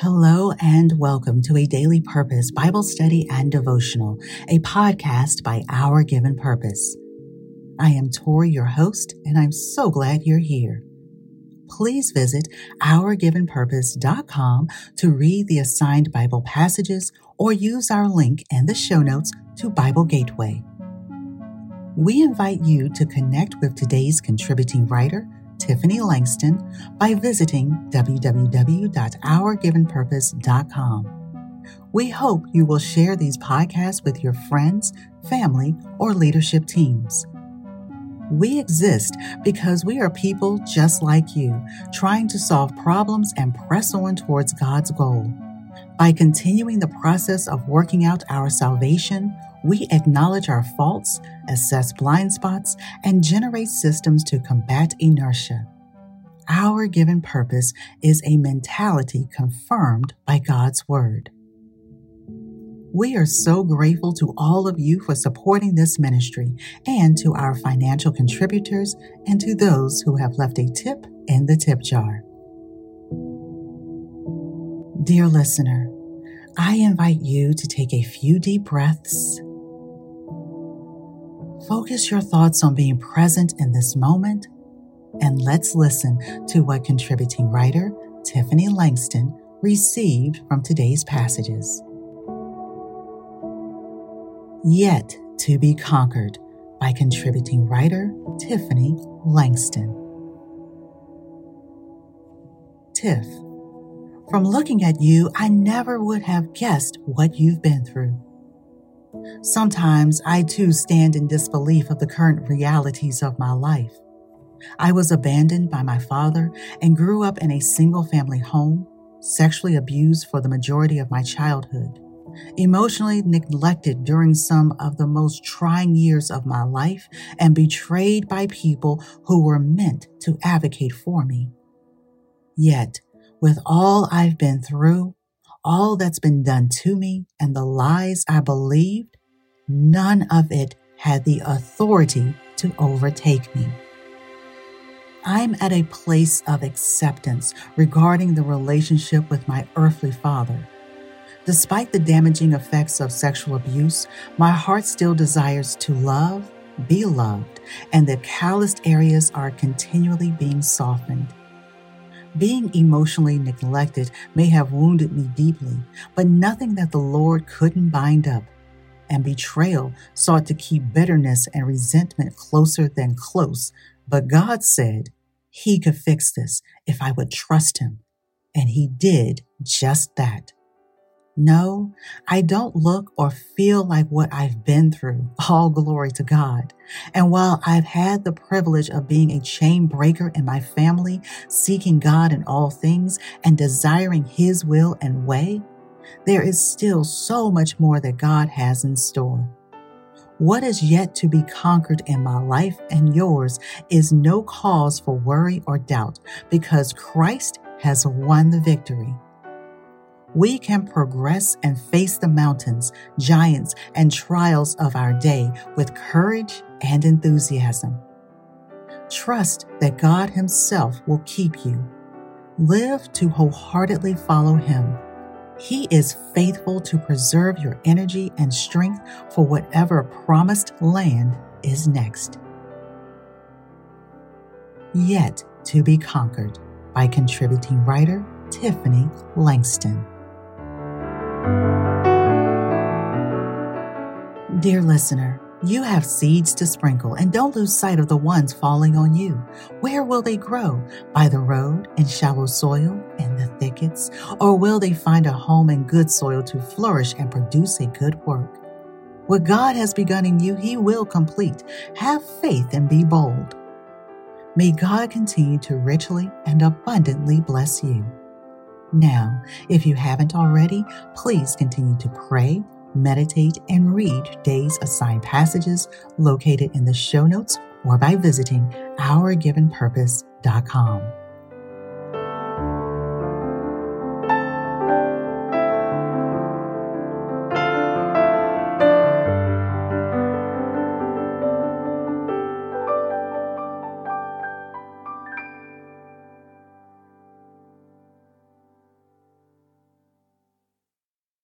Hello and welcome to a Daily Purpose Bible Study and Devotional, a podcast by Our Given Purpose. I am Tori, your host, and I'm so glad you're here. Please visit OurGivenPurpose.com to read the assigned Bible passages or use our link in the show notes to Bible Gateway. We invite you to connect with today's contributing writer Tiffany Langston by visiting www.ourgivenpurpose.com. We hope you will share these podcasts with your friends, family, or leadership teams. We exist because we are people just like you, trying to solve problems and press on towards God's goal. By continuing the process of working out our salvation, we acknowledge our faults, assess blind spots, and generate systems to combat inertia. Our given purpose is a mentality confirmed by God's Word. We are so grateful to all of you for supporting this ministry and to our financial contributors and to those who have left a tip in the tip jar. Dear listener, I invite you to take a few deep breaths Focus your thoughts on being present in this moment, and let's listen to what contributing writer Tiffany Langston received from today's passages. Yet to be Conquered by contributing writer Tiffany Langston. Tiff, from looking at you, I never would have guessed what you've been through. Sometimes I too stand in disbelief of the current realities of my life. I was abandoned by my father and grew up in a single family home, sexually abused for the majority of my childhood, emotionally neglected during some of the most trying years of my life, and betrayed by people who were meant to advocate for me. Yet, with all I've been through, all that's been done to me, and the lies I believed, none of it had the authority to overtake me. I'm at a place of acceptance regarding the relationship with my earthly father. Despite the damaging effects of sexual abuse, my heart still desires to love, be loved, and the calloused areas are continually being softened. Being emotionally neglected may have wounded me deeply, but nothing that the Lord couldn't bind up and betrayal sought to keep bitterness and resentment closer than close. But God said He could fix this if I would trust Him. And He did just that. No, I don't look or feel like what I've been through. All glory to God. And while I've had the privilege of being a chain breaker in my family, seeking God in all things and desiring His will and way, there is still so much more that God has in store. What is yet to be conquered in my life and yours is no cause for worry or doubt because Christ has won the victory. We can progress and face the mountains, giants, and trials of our day with courage and enthusiasm. Trust that God Himself will keep you. Live to wholeheartedly follow Him he is faithful to preserve your energy and strength for whatever promised land is next. Yet to be conquered by contributing writer Tiffany Langston. Dear listener, you have seeds to sprinkle, and don't lose sight of the ones falling on you. Where will they grow? By the road, in shallow soil, in the thickets? Or will they find a home in good soil to flourish and produce a good work? What God has begun in you, He will complete. Have faith and be bold. May God continue to richly and abundantly bless you. Now, if you haven't already, please continue to pray meditate, and read days assigned passages located in the show notes or by visiting ourgivenpurpose.com.